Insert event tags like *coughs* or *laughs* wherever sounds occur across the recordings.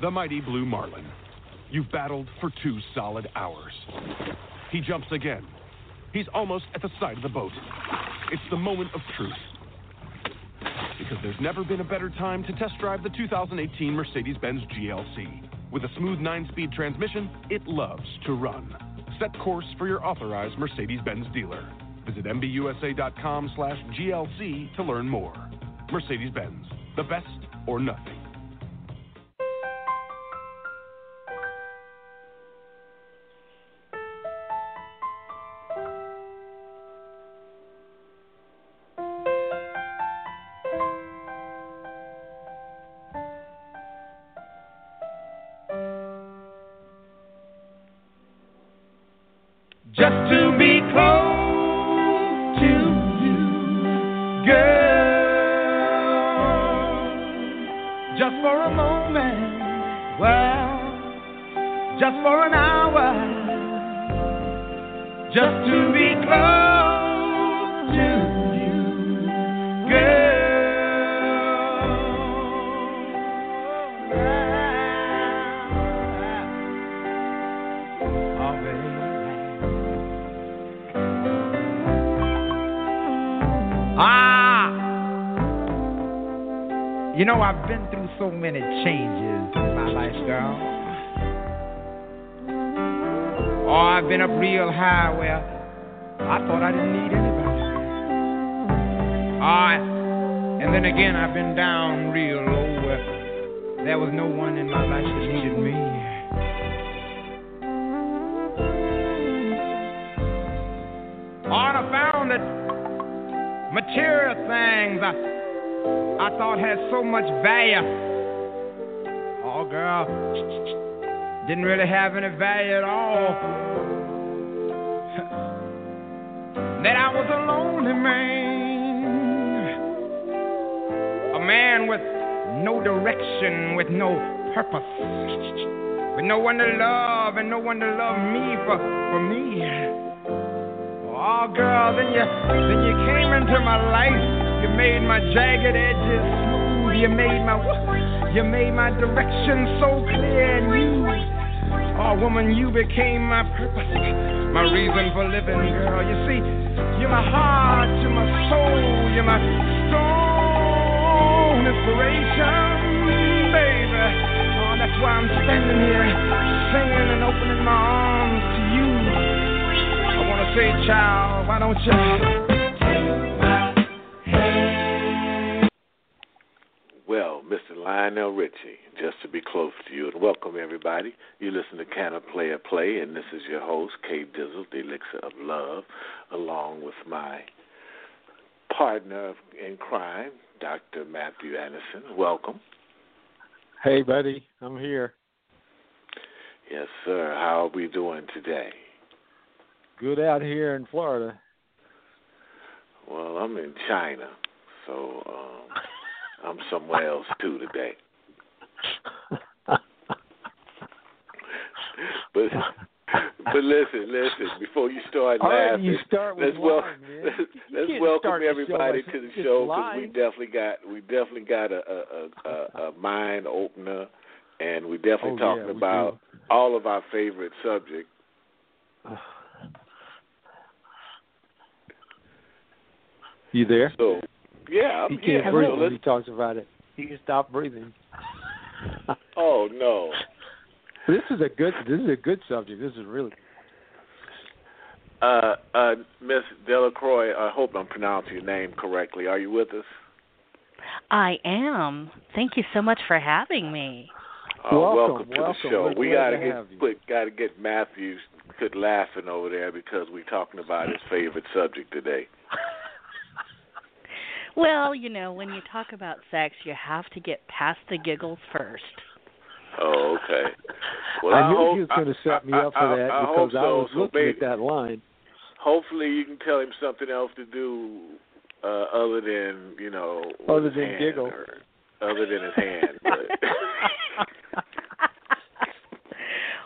the mighty Blue Marlin. You've battled for two solid hours. He jumps again. He's almost at the side of the boat. It's the moment of truth. Because there's never been a better time to test drive the 2018 Mercedes Benz GLC. With a smooth 9 speed transmission, it loves to run. Set course for your authorized Mercedes Benz dealer. Visit MBUSA.com slash GLC to learn more. Mercedes Benz, the best or nothing. You know I've been through so many changes in my life, girl. Oh, I've been up real high where I thought I didn't need anybody. Ah, and then again I've been down real low where there was no one in my life that needed me. Thought had so much value. Oh, girl, didn't really have any value at all. *laughs* that I was a lonely man, a man with no direction, with no purpose, with no one to love and no one to love me for, for me. Oh, girl, then you then you came into my life. You made my jagged edges smooth. You made my you made my direction so clear. And you, oh woman, you became my purpose, my reason for living, girl. You see, you're my heart, you're my soul, you're my strong inspiration, baby. Oh, that's why I'm standing here singing and opening my arms to you. I wanna say, child, why don't you Lionel Richie, just to be close to you, and welcome everybody. You listen to Can a Player Play, and this is your host, K Dizzle, the Elixir of Love, along with my partner in crime, Dr. Matthew Anderson. Welcome. Hey, buddy, I'm here. Yes, sir. How are we doing today? Good out here in Florida. Well, I'm in China, so um, *laughs* I'm somewhere else too today. *laughs* but but listen, listen. Before you start All right, laughing, you start with let's wel- man. let's, let's welcome start the show everybody to the show because we definitely got we definitely got a a, a, a mind opener, and we definitely Oh, talking yeah, we about all of our favorite subject. You there? So yeah, I'm he here. can't So breathe when he talks about it. He can stop breathing. *laughs* *laughs* oh no. This is a good. This is a good subject. This is really. Uh, uh, Miss Delacroix, I hope I'm pronouncing your name correctly. Are you with us? I am. Thank you so much for having me. Uh, Welcome, to welcome. the show. We're we gotta to get have you. put, gotta get Matthew quit laughing over there because we're talking about his favorite subject today. *laughs* Well, you know, when you talk about sex, you have to get past the giggles first. Oh, okay. Well, I knew hope, he was going to set me I- up for I- that I because hope I so. was So looking maybe- at that line. Hopefully, you can tell him something else to do uh, other than you know Other than giggle. other than his hand. But *laughs* *laughs*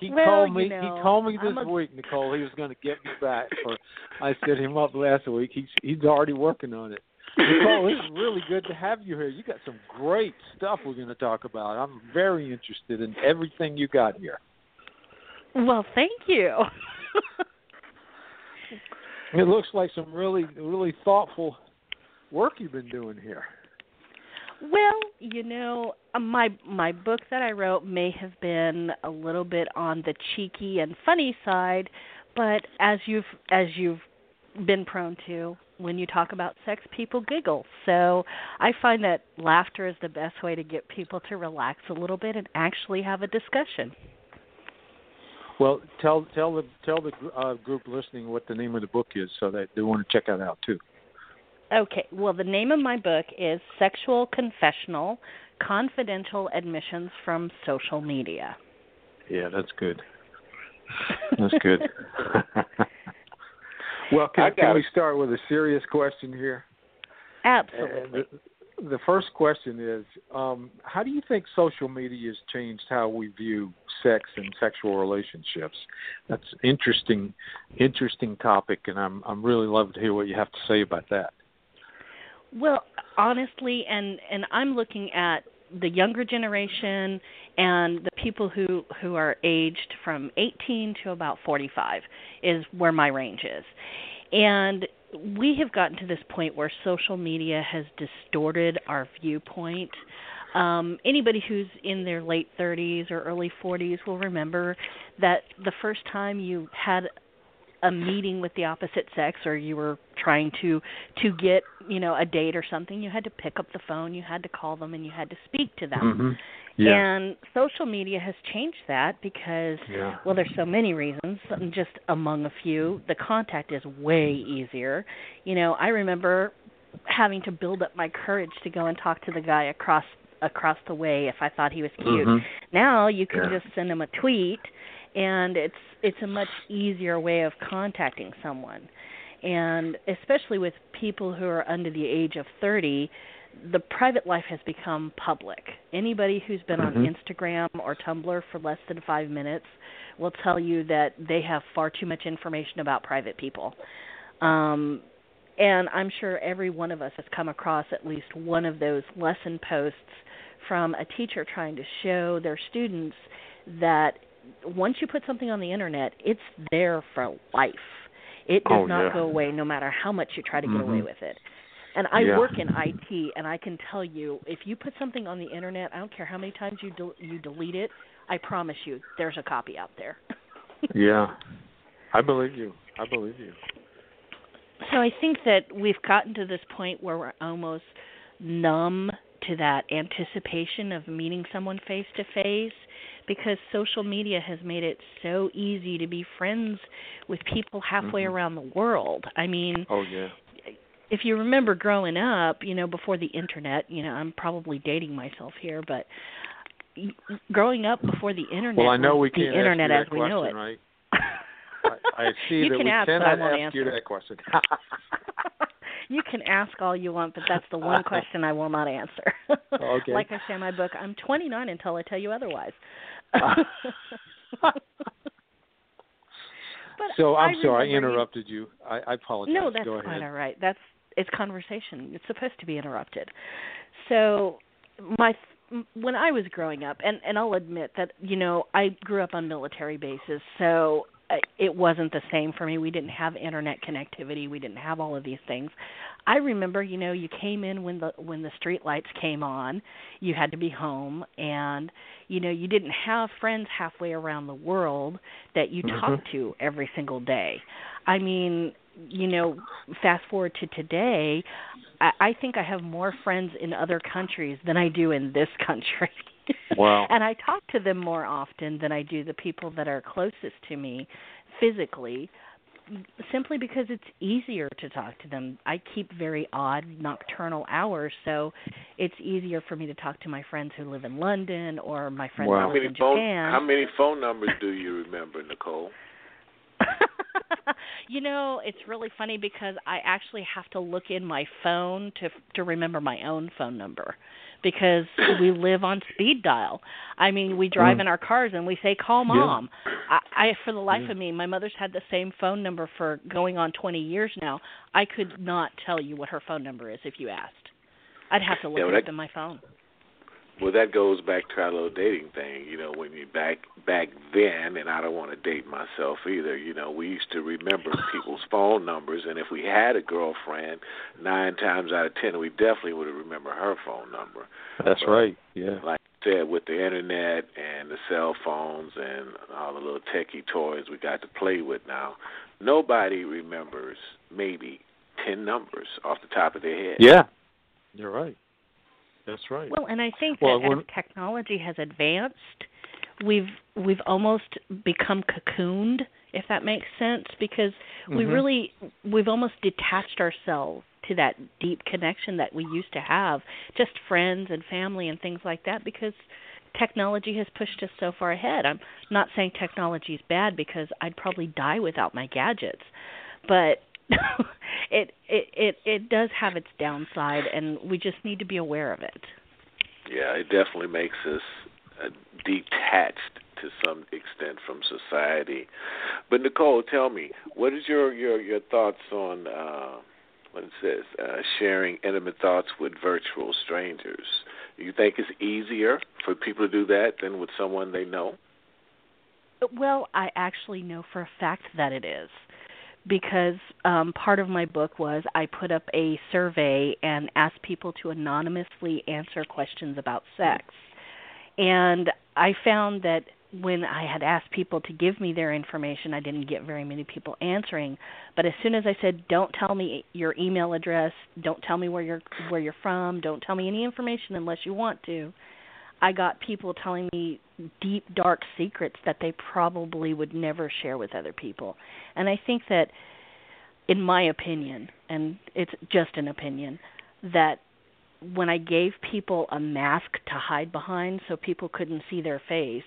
He Well, told you me. know, he told me this a- week, Nicole. He was going to get me back for. I set him up last week. He's he's already working on it. Nicole, *laughs* it's really good to have you here. You got some great stuff we're going to talk about. I'm very interested in everything you got here. Well, thank you. *laughs* it looks like some really, really thoughtful work you've been doing here. Well, you know, uh, my my book that I wrote may have been a little bit on the cheeky and funny side, but as you've as you've been prone to, when you talk about sex, people giggle. So I find that laughter is the best way to get people to relax a little bit and actually have a discussion. Well, tell tell the tell the uh, group listening what the name of the book is, so that they want to check that out too. Okay. Well, the name of my book is Sexual Confessional: Confidential Admissions from Social Media. Yeah, that's good. *laughs* That's good. *laughs* well, can, can we start with a serious question here? Absolutely. The, the, first question is um, How do you think social media has changed how we view sex and sexual relationships? That's interesting, interesting topic, and I'm I'm really love to hear what you have to say about that. Well, honestly, and and I'm looking at the younger generation and the people who who are aged from 18 to about 45 is where my range is. And we have gotten to this point where social media has distorted our viewpoint. Um, anybody who's in their late 30s or early 40s will remember that the first time you had a meeting with the opposite sex or you were trying to to get you know a date or something you had to pick up the phone you had to call them and you had to speak to them mm-hmm. yeah. and social media has changed that because yeah. well there's so many reasons just among a few the contact is way easier you know i remember having to build up my courage to go and talk to the guy across across the way if i thought he was cute mm-hmm. now you can yeah. just send him a tweet and it's it's a much easier way of contacting someone. And especially with people who are under the age of 30 the private life has become public. Anybody who's been mm-hmm. on instagram or tumblr for less than 5 minutes will tell you that they have far too much information about private people. Um and i'm sure every one of us has come across at least one of those lesson posts from a teacher trying to show their students that once you put something on the internet, it's there for life. It does oh, not yeah. go away no matter how much you try to get mm-hmm. away with it. And I yeah. work in IT, and I can tell you, if you put something on the internet, I don't care how many times you del- you delete it. I promise you, there's a copy out there. *laughs* yeah, I believe you. I believe you. So I think that we've gotten to this point where we're almost numb to that anticipation of meeting someone face to face because social media has made it so easy to be friends with people halfway mm-hmm. around the world. I mean, oh yeah. If you remember growing up, you know, before the internet, you know, I'm probably dating myself here, but growing up before the internet, well, I know we can't internet ask as we know question, it. Right? *laughs* I, I see you that can we ask, cannot but I won't ask answer. you that question. *laughs* *laughs* you can ask all you want, but that's the one question I will not answer. okay. like I say in my book, I'm 29 until I tell you otherwise. *laughs* But so I'm I sorry, I interrupted you. I, I apologize. No, that's quite all right. That's it's conversation. It's supposed to be interrupted. So my when I was growing up, and and I'll admit that you know I grew up on military bases, so it wasn't the same for me. We didn't have internet connectivity. We didn't have all of these things. I remember, you know, you came in when the when the street lights came on. You had to be home, and you know, you didn't have friends halfway around the world that you mm-hmm. talked to every single day. I mean, you know, fast forward to today, I, I think I have more friends in other countries than I do in this *laughs* country. *laughs* Wow. and I talk to them more often than I do the people that are closest to me physically simply because it's easier to talk to them. I keep very odd nocturnal hours, so it's easier for me to talk to my friends who live in London or my friends wow. who live in phone, Japan. How many phone numbers do you remember, Nicole? *laughs* you know, it's really funny because I actually have to look in my phone to to remember my own phone number because *laughs* we live on speed dial. I mean, we drive Mm. in our cars and we say call Yeah. mom. I, I for the life Yeah. of me, my mother's had the same phone number for going on 20 years now. I could not tell you what her phone number is if you asked. I'd have to look Yeah, it up that- in my phone. Well, that goes back to our little dating thing. You know, when you back back then, and I don't want to date myself either. You know, we used to remember *laughs* people's phone numbers, and if we had a girlfriend, nine times out of ten, we definitely would have remember her phone number. That's But, right. Yeah. Like I said, with the internet and the cell phones and all the little techie toys we got to play with now, nobody remembers maybe ten numbers off the top of their head. Yeah. You're right. That's right. Well, and I think Well, that as technology has advanced, we've we've almost become cocooned, if that makes sense, because we Mhm. really we've almost detached ourselves to that deep connection that we used to have, just friends and family and things like that because technology has pushed us so far ahead. I'm not saying technology is bad because I'd probably die without my gadgets. But it it it it does have its downside and we just need to be aware of it. Yeah, it definitely makes us uh, detached to some extent from society. But Nicole, tell me, what is your your your thoughts on uh, what it says uh, sharing intimate thoughts with virtual strangers? You think it's easier for people to do that than with someone they know? Well, I actually know for a fact that it is because um, part of my book was I put up a survey and asked people to anonymously answer questions about sex. And I found that when I had asked people to give me their information, I didn't get very many people answering. But as soon as I said, "Don't tell me your email address, don't tell me where you're where you're from, don't tell me any information unless you want to," I got people telling me deep dark secrets that they probably would never share with other people. And I think that in my opinion, and it's just an opinion, that when I gave people a mask to hide behind so people couldn't see their face,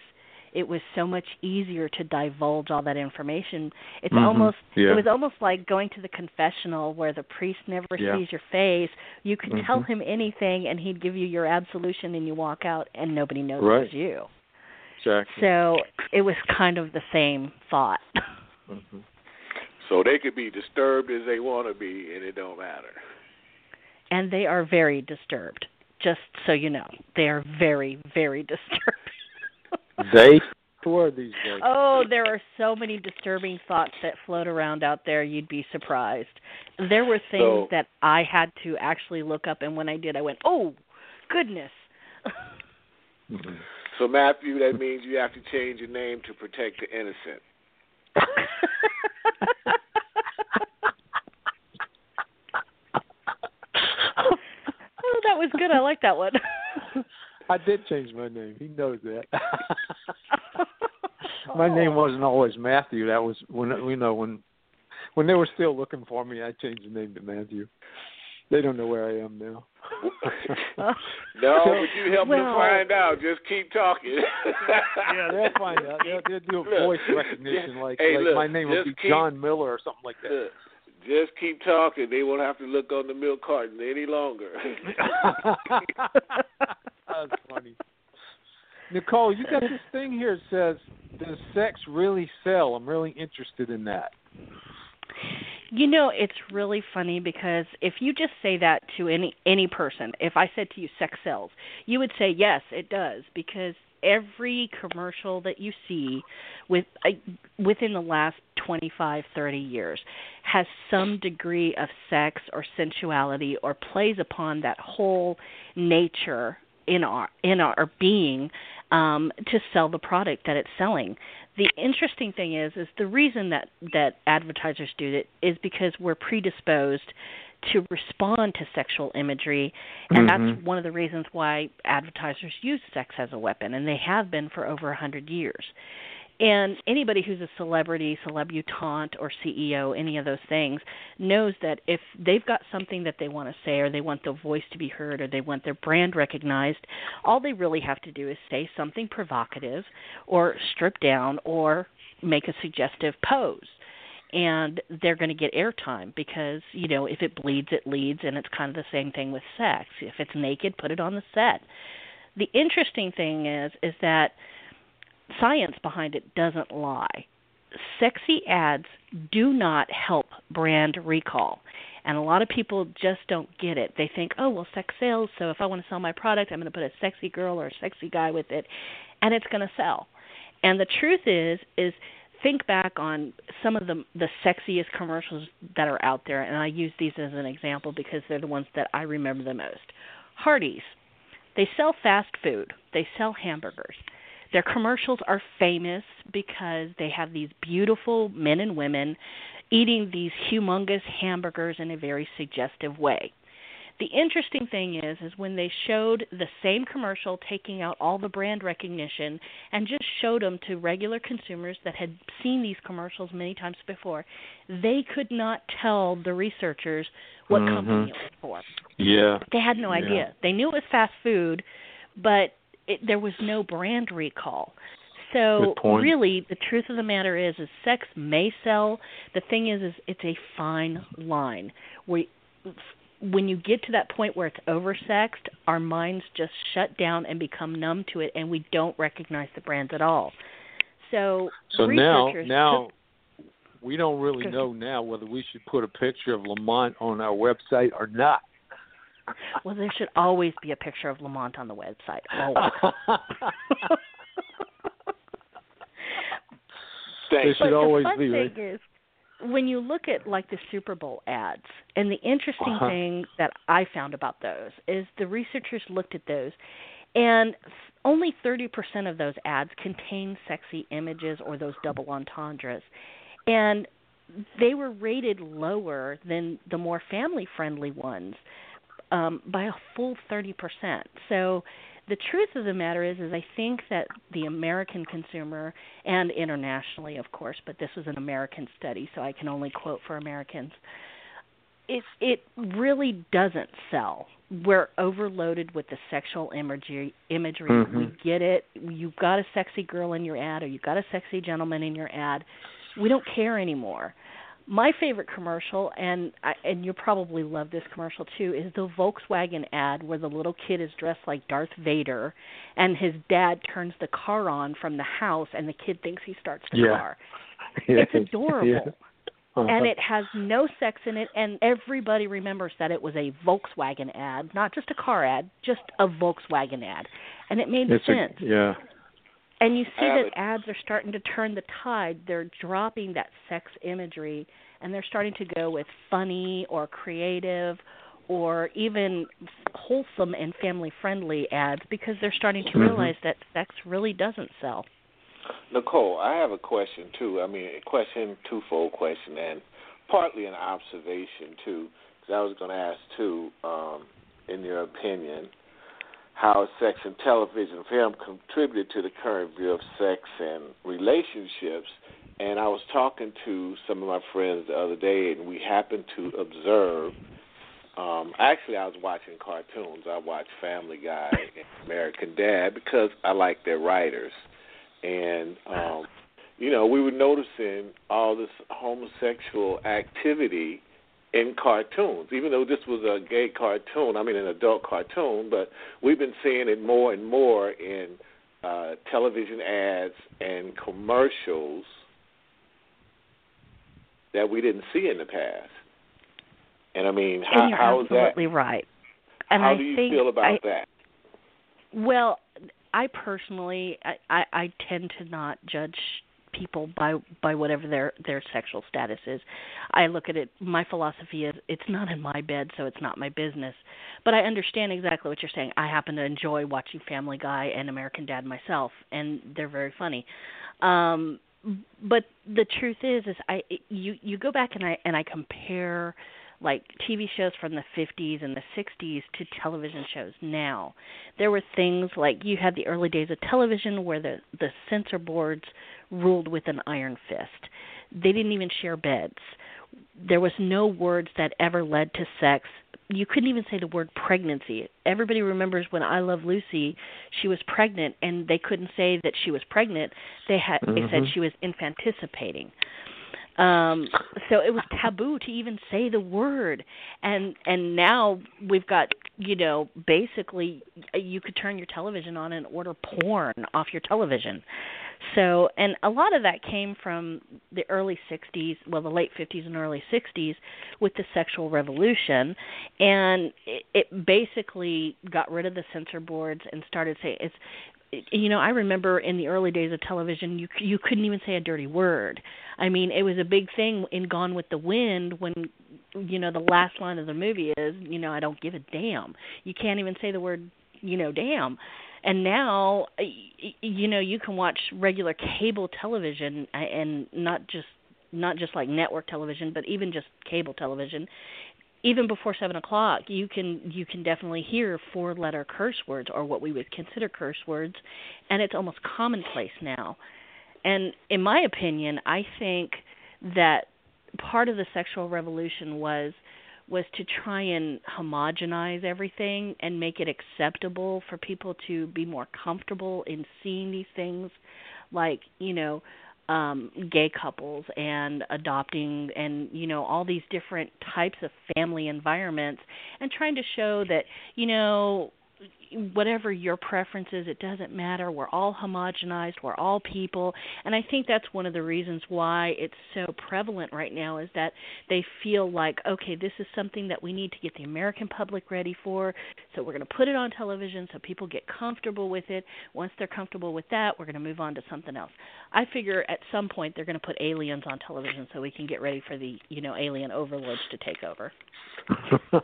it was so much easier to divulge all that information. It's Mhm. almost Yeah. it was almost like going to the confessional where the priest never Yeah. sees your face. You could tell Mhm. him anything and he'd give you your absolution and you walk out and nobody knows Right. it was you. Exactly. So it was kind of the same thought. *laughs* Mhm. So they could be disturbed as they want to be, and it don't matter. and they are very disturbed. Just so you know, they are very, very *laughs* disturbed. They were these days. oh, there are so many disturbing thoughts that float around out there. You'd be surprised. There were things So- that I had to actually look up, and when I did, I went, "Oh, goodness." Mhm. So Matthew, that means you have to change your name to protect the innocent. *laughs* oh, that was good. I like that one. *laughs* I did change my name. He knows that. *laughs* my oh. name wasn't always Matthew. That was when you know when when they were still looking for me. I changed the name to Matthew. They don't know where I am now. *laughs* No, but you help them find out. Just keep talking. *laughs* yeah, they'll find out. They'll, they'll do a Look, voice recognition like, hey, like look, my name would be keep- John Miller or something like that. Look, just keep talking. They won't have to look on the milk carton any longer. *laughs* *laughs* That's funny. Nicole, you got this thing here that says, "Does sex really sell?" I'm really interested in that. You know, it's really funny because if you just say that to any any person, if I said to you sex sells, you would say yes, it does because every commercial that you see with uh, within the last 25 30 years has some degree of sex or sensuality or plays upon that whole nature in our in our being um, to sell the product that it's selling. The interesting thing is is the reason that that advertisers do it is because we're predisposed to respond to sexual imagery and Mhm. that's one of the reasons why advertisers use sex as a weapon and they have been for over a 100 years. And anybody who's a celebrity, celebutante, or CEO, any of those things, knows that if they've got something that they want to say, or they want the voice to be heard, or they want their brand recognized, all they really have to do is say something provocative, or strip down, or make a suggestive pose. and they're going to get airtime because you know if it bleeds it leads and it's kind of the same thing with sex if it's naked put it on the set the interesting thing is is that science behind it doesn't lie sexy ads do not help brand recall and a lot of people just don't get it they think oh well sex sells so if i want to sell my product i'm going to put a sexy girl or a sexy guy with it and it's going to sell and the truth is is think back on some of the the sexiest commercials that are out there, and I use these as an example because they're the ones that I remember the most. Hardee's, they sell fast food. They sell hamburgers. Their commercials are famous because they have these beautiful men and women eating these humongous hamburgers in a very suggestive way. The interesting thing is is when they showed the same commercial taking out all the brand recognition and just showed them to regular consumers that had seen these commercials many times before, they could not tell the researchers what Mhm. company it was for. Yeah. They had no Yeah. idea. They knew it was fast food, but it, there was no brand recall. So really, the truth of the matter is, is sex may sell. The thing is, is it's a fine line. We, when you get to that point where it's oversexed, our minds just shut down and become numb to it, and we don't recognize the brands at all. So, So now, now we don't really know now whether we should put a picture of Lamont on our website or not. *laughs* well, there should always be a picture of Lamont on the website. Always. *laughs* There should but always the fun be, thing right? is when you look at like the Super Bowl ads, and the interesting Uh-huh. thing that I found about those is the researchers looked at those, and only 30% of those ads contain sexy images or those double entendres, and they were rated lower than the more family-friendly ones um, by a full 30%. So the truth of the matter is is I think that the American consumer and internationally of course, but this was an American study so I can only quote for Americans. It it really doesn't sell. We're overloaded with the sexual imagery imagery. Mhm. We get it. You've got a sexy girl in your ad or you've got a sexy gentleman in your ad. We don't care anymore my favorite commercial and I, and you probably love this commercial too is the Volkswagen ad where the little kid is dressed like Darth Vader and his dad turns the car on from the house and the kid thinks he starts the Yeah. car. *laughs* It's adorable. Yeah. Uh-huh. And it has no sex in it and everybody remembers that it was a Volkswagen ad, not just a car ad, just a Volkswagen ad. And it made it's sense. A, yeah. And you see that ads are starting to turn the tide. They're dropping that sex imagery and they're starting to go with funny or creative or even wholesome and family friendly ads because they're starting to Mhm. realize that sex really doesn't sell. Nicole, I have a question too. I mean, a question, twofold question, and partly an observation too. Because I was going to ask too, um, in your opinion, how sex and television film contributed to the current view of sex and relationships. And I was talking to some of my friends the other day, and we happened to observe. Um, actually, I was watching cartoons. I watched Family Guy and American Dad because I like their writers and um, you know we were noticing all this homosexual activity in cartoons. Even though this was a gay cartoon, I mean an adult cartoon, but we've been seeing it more and more in uh, television ads and commercials that we didn't see in the past. And I mean, how, and you're how is that? absolutely right. And how I do you feel about I, that? Well, I personally, I, I, I tend to not judge people by by whatever their their sexual status is. I look at it. My philosophy is it's not in my bed, so it's not my business. But I understand exactly what you're saying. I happen to enjoy watching Family Guy and American Dad myself, and they're very funny. Um, but the truth is, is I you you go back and I and I compare like TV shows from the 50s and the 60s to television shows now. There were things like you had the early days of television where the the censor boards ruled with an iron fist. They didn't even share beds. There was no words that ever led to sex. You couldn't even say the word pregnancy. Everybody remembers when I Love Lucy, she was pregnant and they couldn't say that she was pregnant. They had they said Mhm. she was infanticipating um so it was taboo to even say the word and and now we've got you know basically you could turn your television on and order porn off your television so and a lot of that came from the early 60s well the late 50s and early 60s with the sexual revolution and it, it basically got rid of the censor boards and started saying it's you know, I remember in the early days of television, you you couldn't even say a dirty word. I mean, it was a big thing in Gone with the Wind when you know the last line of the movie is, you know, I don't give a damn. You can't even say the word, you know, damn. And now, you know, you can watch regular cable television uh, and not just not just like network television, but even just cable television, even before seven o'clock you can you can definitely hear four letter curse words or what we would consider curse words and it's almost commonplace now. And in my opinion i think that part of the sexual revolution was was to try and homogenize everything and make it acceptable for people to be more comfortable in seeing these things like you know um gay couples and adopting and you know all these different types of family environments and trying to show that you know whatever your preference is, it doesn't matter. We're all homogenized. We're all people, and I think that's one of the reasons why it's so prevalent right now is that they feel like, okay, this is something that we need to get the American public ready for. So we're going to put it on television so people get comfortable with it. Once they're comfortable with that, we're going to move on to something else. I figure at some point they're going to put aliens on television so we can get ready for the you know alien overlords to take over. *laughs*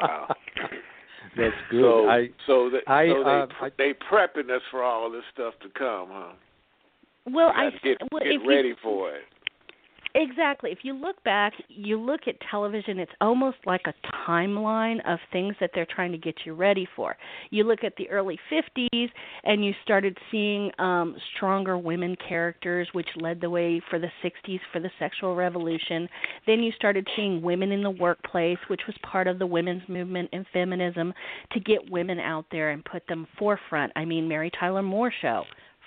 wow. That's *laughs* good. So, I, so, they, I, so they, uh, pre- I- they prepping us for all this stuff to come, huh? Well, I gotta get, well, get ready you, for it. Exactly. If you look back, you look at television, it's almost like a timeline of things that they're trying to get you ready for. You look at the early 50s and you started seeing um stronger women characters which led the way for the 60s for the sexual revolution. Then you started seeing women in the workplace, which was part of the women's movement and feminism to get women out there and put them forefront. I mean, Mary Tyler Moore show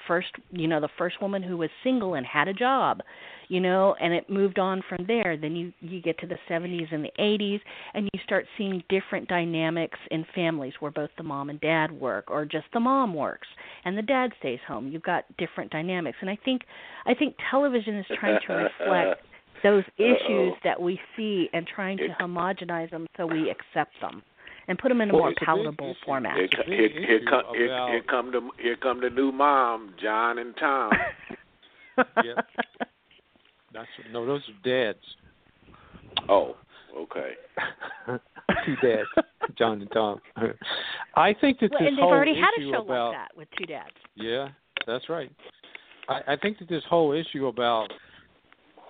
first you know the first woman who was single and had a job you know and it moved on from there then you you get to the 70s and the 80s and you start seeing different dynamics in families where both the mom and dad work or just the mom works and the dad stays home you've got different dynamics and i think i think television is trying to reflect *laughs* those issues Uh-oh. that we see and trying to homogenize them so we accept them and put them in a Well, more it's a palatable format Here, It's a co- here, here, come, here, here come the here come the new mom, John and Tom. yeah. That's no, those are dads. oh, okay. *laughs* Two dads, *laughs* John and Tom. I think that well, this and they've whole already had a issue show about like that with two dads yeah, that's right. I, I think that this whole issue about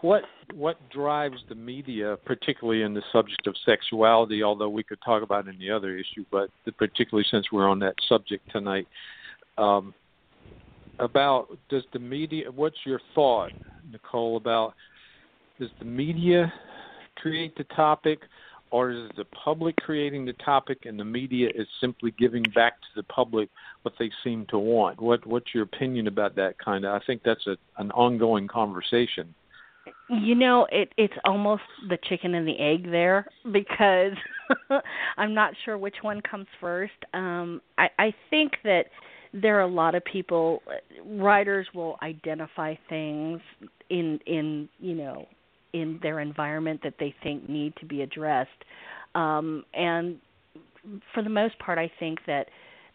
what what drives the media, particularly in the subject of sexuality, although we could talk about any other issue, but particularly since we're on that subject tonight, um, about does the media? What's your thought, Nicole? About does the media create the topic, or is the public creating the topic, and the media is simply giving back to the public what they seem to want? What What's your opinion about that kind of? I think that's a an ongoing conversation. You know, it it's almost the chicken and the egg there because *laughs* I'm not sure which one comes first. Um I I think that there are a lot of people writers will identify things in in, you know, in their environment that they think need to be addressed. Um and for the most part I think that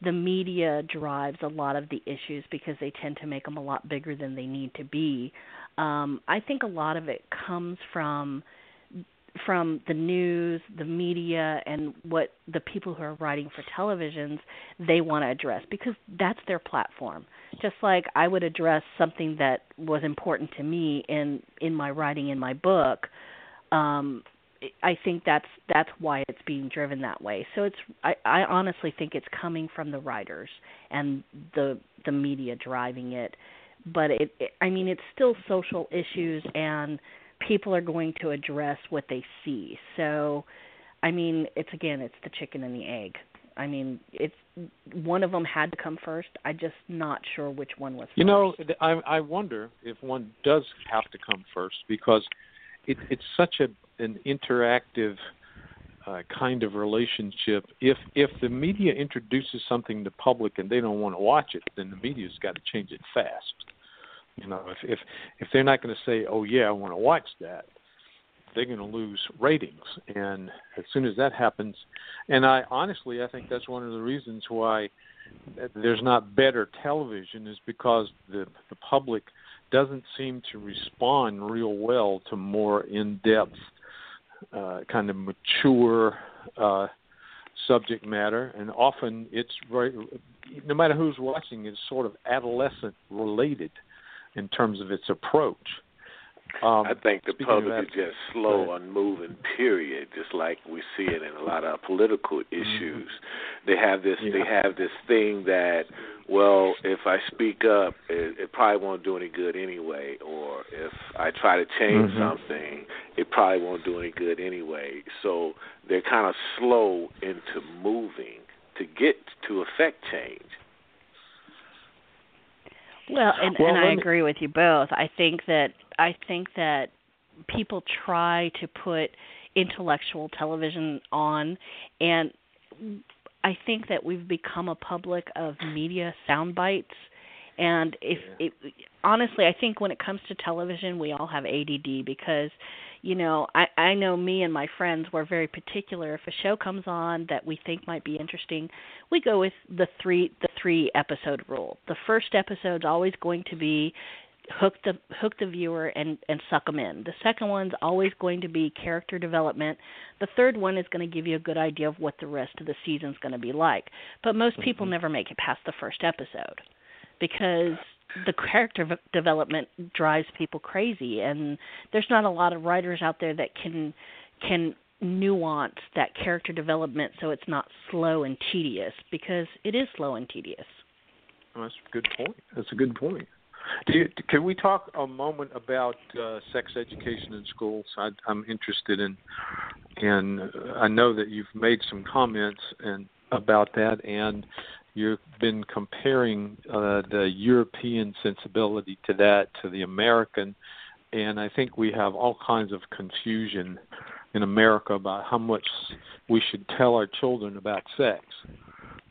the media drives a lot of the issues because they tend to make them a lot bigger than they need to be. Um, I think a lot of it comes from from the news, the media, and what the people who are writing for televisions they want to address because that's their platform. Just like I would address something that was important to me in in my writing in my book. Um, I think that's that's why it's being driven that way. So it's I, I honestly think it's coming from the writers and the the media driving it. But it, it I mean it's still social issues and people are going to address what they see. So I mean it's again it's the chicken and the egg. I mean, it's one of them had to come first. I'm just not sure which one was. You first. know, I I wonder if one does have to come first because it, it's such a an interactive uh, kind of relationship. If if the media introduces something to public and they don't want to watch it, then the media's got to change it fast. You know, if if if they're not going to say, "Oh yeah, I want to watch that," they're going to lose ratings. And as soon as that happens, and I honestly I think that's one of the reasons why there's not better television is because the the public doesn't seem to respond real well to more in-depth uh, kind of mature uh, subject matter, and often it's very, no matter who's watching, it's sort of adolescent related in terms of its approach. Um, I think the public is just slow on moving. Period. Just like we see it in a lot of political mm-hmm. issues, mm-hmm. they have this. Yeah. They have this thing that, well, if I speak up, it, it probably won't do any good anyway. Or if I try to change mm-hmm. something, it probably won't do any good anyway. So they're kind of slow into moving to get to affect change. Well, and, well, and I me... agree with you both. I think that I think that people try to put intellectual television on, and I think that we've become a public of media sound bites. And if yeah. it, honestly, I think when it comes to television, we all have ADD because you know, I I know me and my friends were very particular. If a show comes on that we think might be interesting, we go with the three the three episode rule. The first episode's always going to be hook the hook the viewer and and suck them in. The second one's always going to be character development. The third one is going to give you a good idea of what the rest of the season's going to be like. But most mm-hmm. people never make it past the first episode because the character development drives people crazy and there's not a lot of writers out there that can can nuance that character development so it's not slow and tedious because it is slow and tedious. That's a good point. That's a good point. You, can we talk a moment about uh, sex education in schools? I, I'm interested in, and I know that you've made some comments and about that, and you've been comparing uh, the European sensibility to that to the American, and I think we have all kinds of confusion in America about how much we should tell our children about sex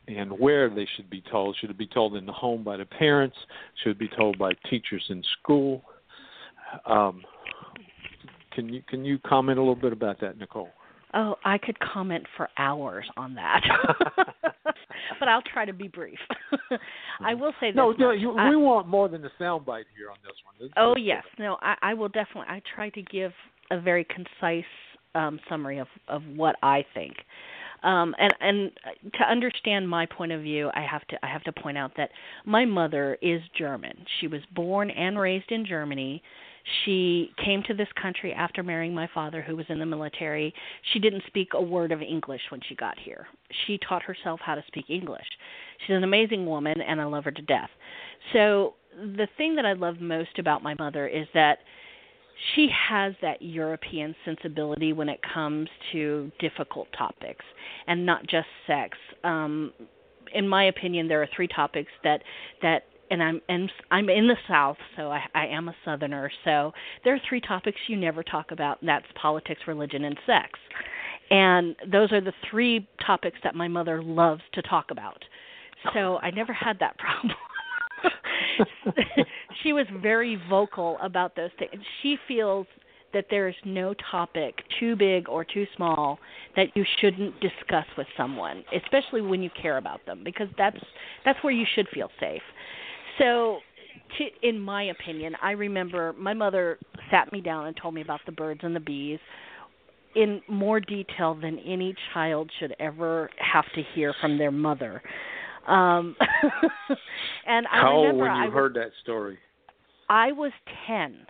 and where they should be told. Should it be told in the home by the parents? Should it be told by teachers in school? Um, can you can you comment a little bit about that, Nicole? Oh, I could comment for hours on that, *laughs* I'll try to be brief. *laughs* I will say this. No, no, you, I, we want more than the soundbite here on this one. This, oh yes, no, I, I will definitely. I try to give a very concise um, summary of of what I think. Um, and and to understand my point of view, I have to I have to point out that my mother is German. She was born and raised in Germany. She came to this country after marrying my father, who was in the military. She didn't speak a word of English when she got here. She taught herself how to speak English. She's an amazing woman, and I love her to death. So, the thing that I love most about my mother is that she has that European sensibility when it comes to difficult topics and not just sex. Um, in my opinion, there are three topics that that and I'm and I'm in the South, so I, I am a Southerner. So there are three topics you never talk about, and that's politics, religion, and sex. And those are the three topics that my mother loves to talk about. So I never had that *laughs* problem. she was very vocal about those things. She feels that there is no topic too big or too small that you shouldn't discuss with someone, especially when you care about them, because that's that's where you should feel safe. So, to, in my opinion, I remember my mother sat me down and told me about the birds and the bees in more detail than any child should ever have to hear from their mother. Um, *laughs* and I How remember old when you I was, heard that story? I was ten.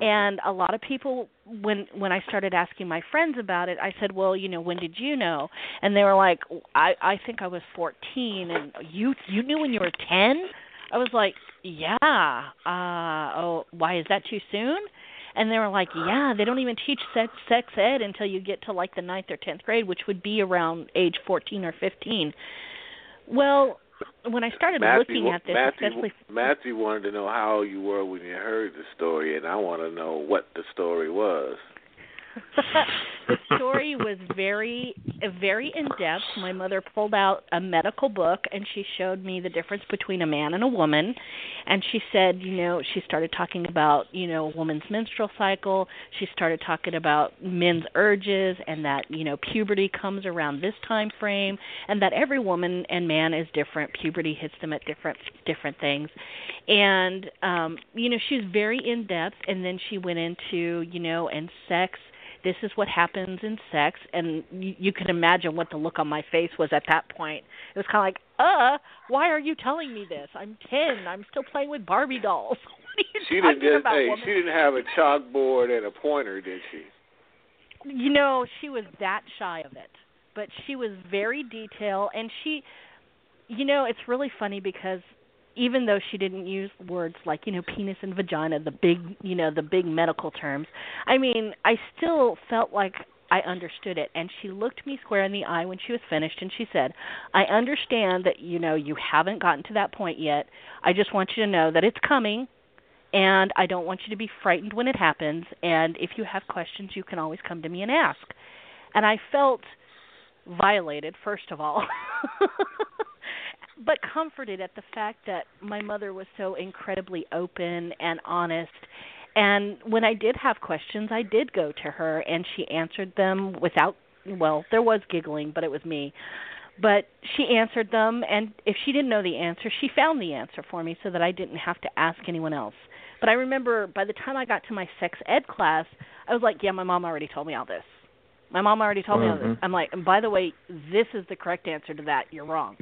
And a lot of people when when I started asking my friends about it, I said, "Well, you know, when did you know?" And they were like, "I I think I was 14 and you you knew when you were 10?" I was like, "Yeah. Uh oh, why is that too soon?" and they were like, "Yeah, they don't even teach sex sex ed until you get to like the ninth or tenth grade, which would be around age 14 or 15." Well, when I started Matthew, looking at this, Matthew, especially Matthew wanted to know how you were when you heard the story, and I want to know what the story was. The story was very very in depth my mother pulled out a medical book and she showed me the difference between a man and a woman. And she said you know she started talking about you know a woman's menstrual cycle. She started talking about men's urges and that you know puberty comes around this time frame and that every woman and man is different. Puberty hits them at different different things. And um you know she was very in depth and then she went into you know and sex this is what happens in sex and you, you can imagine what the look on my face was at that point it was kind of like uh why are you telling me this i'm ten i'm still playing with barbie dolls *laughs* what are you She didn't. about, hey, woman? she didn't have a chalkboard and a pointer, did she? you know she was that shy of it but she was very detailed and she you know it's really funny because even though she didn't use words like you know penis and vagina the big you know the big medical terms i mean i still felt like i understood it and she looked me square in the eye when she was finished and she said i understand that you know you haven't gotten to that point yet i just want you to know that it's coming and I don't want you to be frightened when it happens. And if you have questions, you can always come to me and ask. And I felt violated, first of all, *laughs* but comforted at the fact that my mother was so incredibly open and honest. And when I did have questions, I did go to her, and she answered them without, well, there was giggling, but it was me. But she answered them and if she didn't know the answer she found the answer for me so that I didn't have to ask anyone else. But I remember by the time I got to my sex ed class I was like yeah my mom already told me all this. My mom already told me all this. Mhm. I'm like and by the way this is the correct answer to that. You're wrong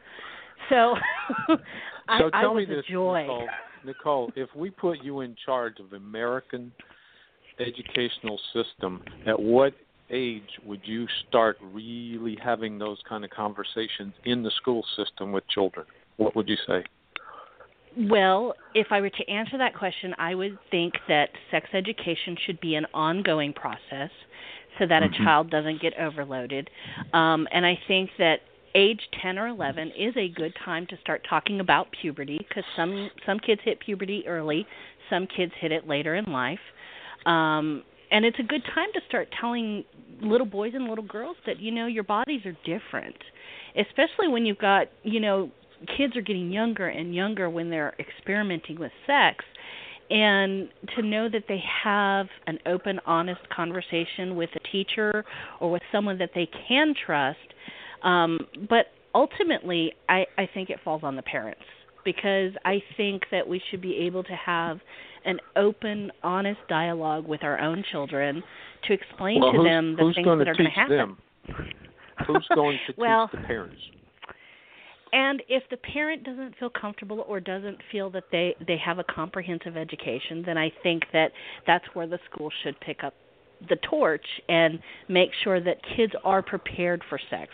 so *laughs* I, so I tell was me a this, joy Nicole. Nicole, if we put you in charge of American educational system, at what age would you start really having those kind of conversations in the school system with children? What would you say? Well, if I were to answer that question, I would think that sex education should be an ongoing process so that Mhm. a child doesn't get overloaded. Um, and I think that age 10 or 11 is a good time to start talking about puberty because some some kids hit puberty early, some kids hit it later in life. Um, and it's a good time to start telling little boys and little girls that you know your bodies are different especially when you've got you know kids are getting younger and younger when they're experimenting with sex and to know that they have an open honest conversation with a teacher or with someone that they can trust um but ultimately i i think it falls on the parents because i think that we should be able to have an open honest dialogue with our own children to explain well, to them the things going that are going to happen them? Who's going to *laughs* Well- teach the parents? and if the parent doesn't feel comfortable or doesn't feel that they they have a comprehensive education then i think that that's where the school should pick up the torch and make sure that kids are prepared for sex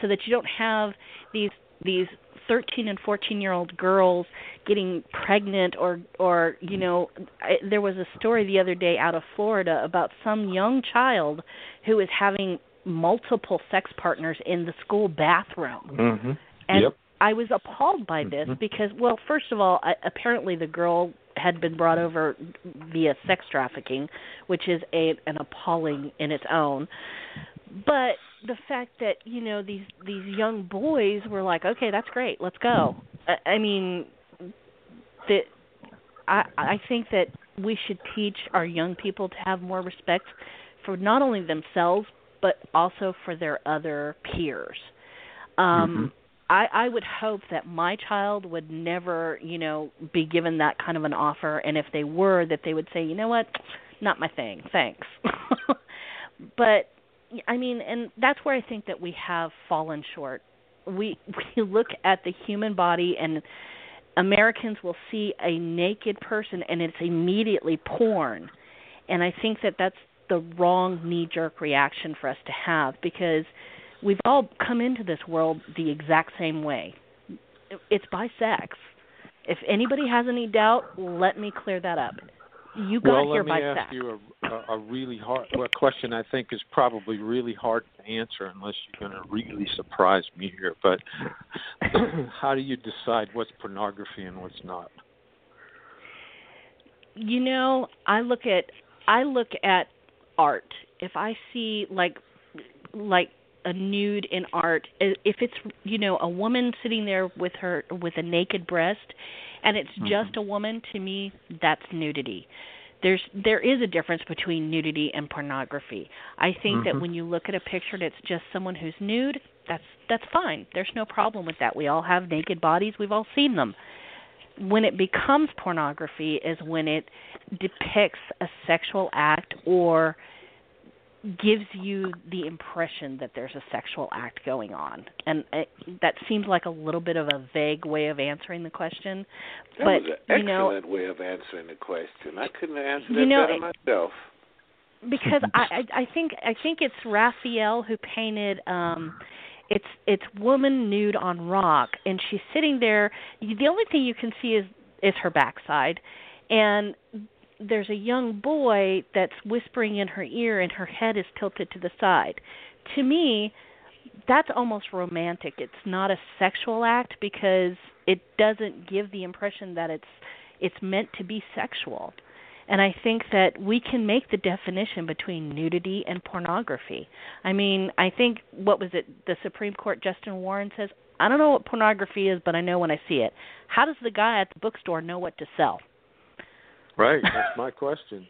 so that you don't have these these 13 and 14 year old girls getting pregnant or or you know I, there was a story the other day out of Florida about some young child who is having multiple sex partners in the school bathroom Mm-hmm. and Yep. I was appalled by this Mhm. because, well, first of all, I, apparently the girl had been brought over via sex trafficking, which is a an appalling in its own. But the fact that you know these these young boys were like, okay, that's great, let's go. I, I mean, that I I think that we should teach our young people to have more respect for not only themselves but also for their other peers. Um Mhm. I I would hope that my child would never, you know, be given that kind of an offer and if they were that they would say, "You know what? Not my thing. Thanks." *laughs* but I mean, and that's where I think that we have fallen short. We *laughs* we look at the human body and Americans will see a naked person and it's immediately porn. And I think that that's the wrong knee jerk reaction for us to have because we've all come into this world the exact same way. It's by sex. If anybody has any doubt, let me clear that up. You got well, here let me ask sex. you a a, a really hard well, question. I think is probably really hard to answer unless you're going to really surprise me here. But *coughs* how do you decide what's pornography and what's not? You know, I look at I look at art. If I see like like a nude in art, if it's you know a woman sitting there with her with a naked breast, and it's mm-hmm. just a woman, to me that's nudity. There's there is a difference between nudity and pornography. I think mm-hmm. that when you look at a picture and it's just someone who's nude, that's that's fine. There's no problem with that. We all have naked bodies. We've all seen them when it becomes pornography is when it depicts a sexual act or gives you the impression that there's a sexual act going on. And it, that seems like a little bit of a vague way of answering the question that but was an you know excellent way of answering the question. I couldn't answer that you know, better myself. Because *laughs* I, I i think i think it's raphael who painted um it's it's woman nude on rock and she's sitting there. The only thing you can see is is her backside. And there's a young boy that's whispering in her ear and her head is tilted to the side to me that's almost romantic it's not a sexual act because it doesn't give the impression that it's it's meant to be sexual and I think that we can make the definition between nudity and pornography. I mean, I think what was it? The Supreme Court Justice Warren says, "I don't know what pornography is, but I know when I see it." How does the guy at the bookstore know what to sell? Right, that's my question.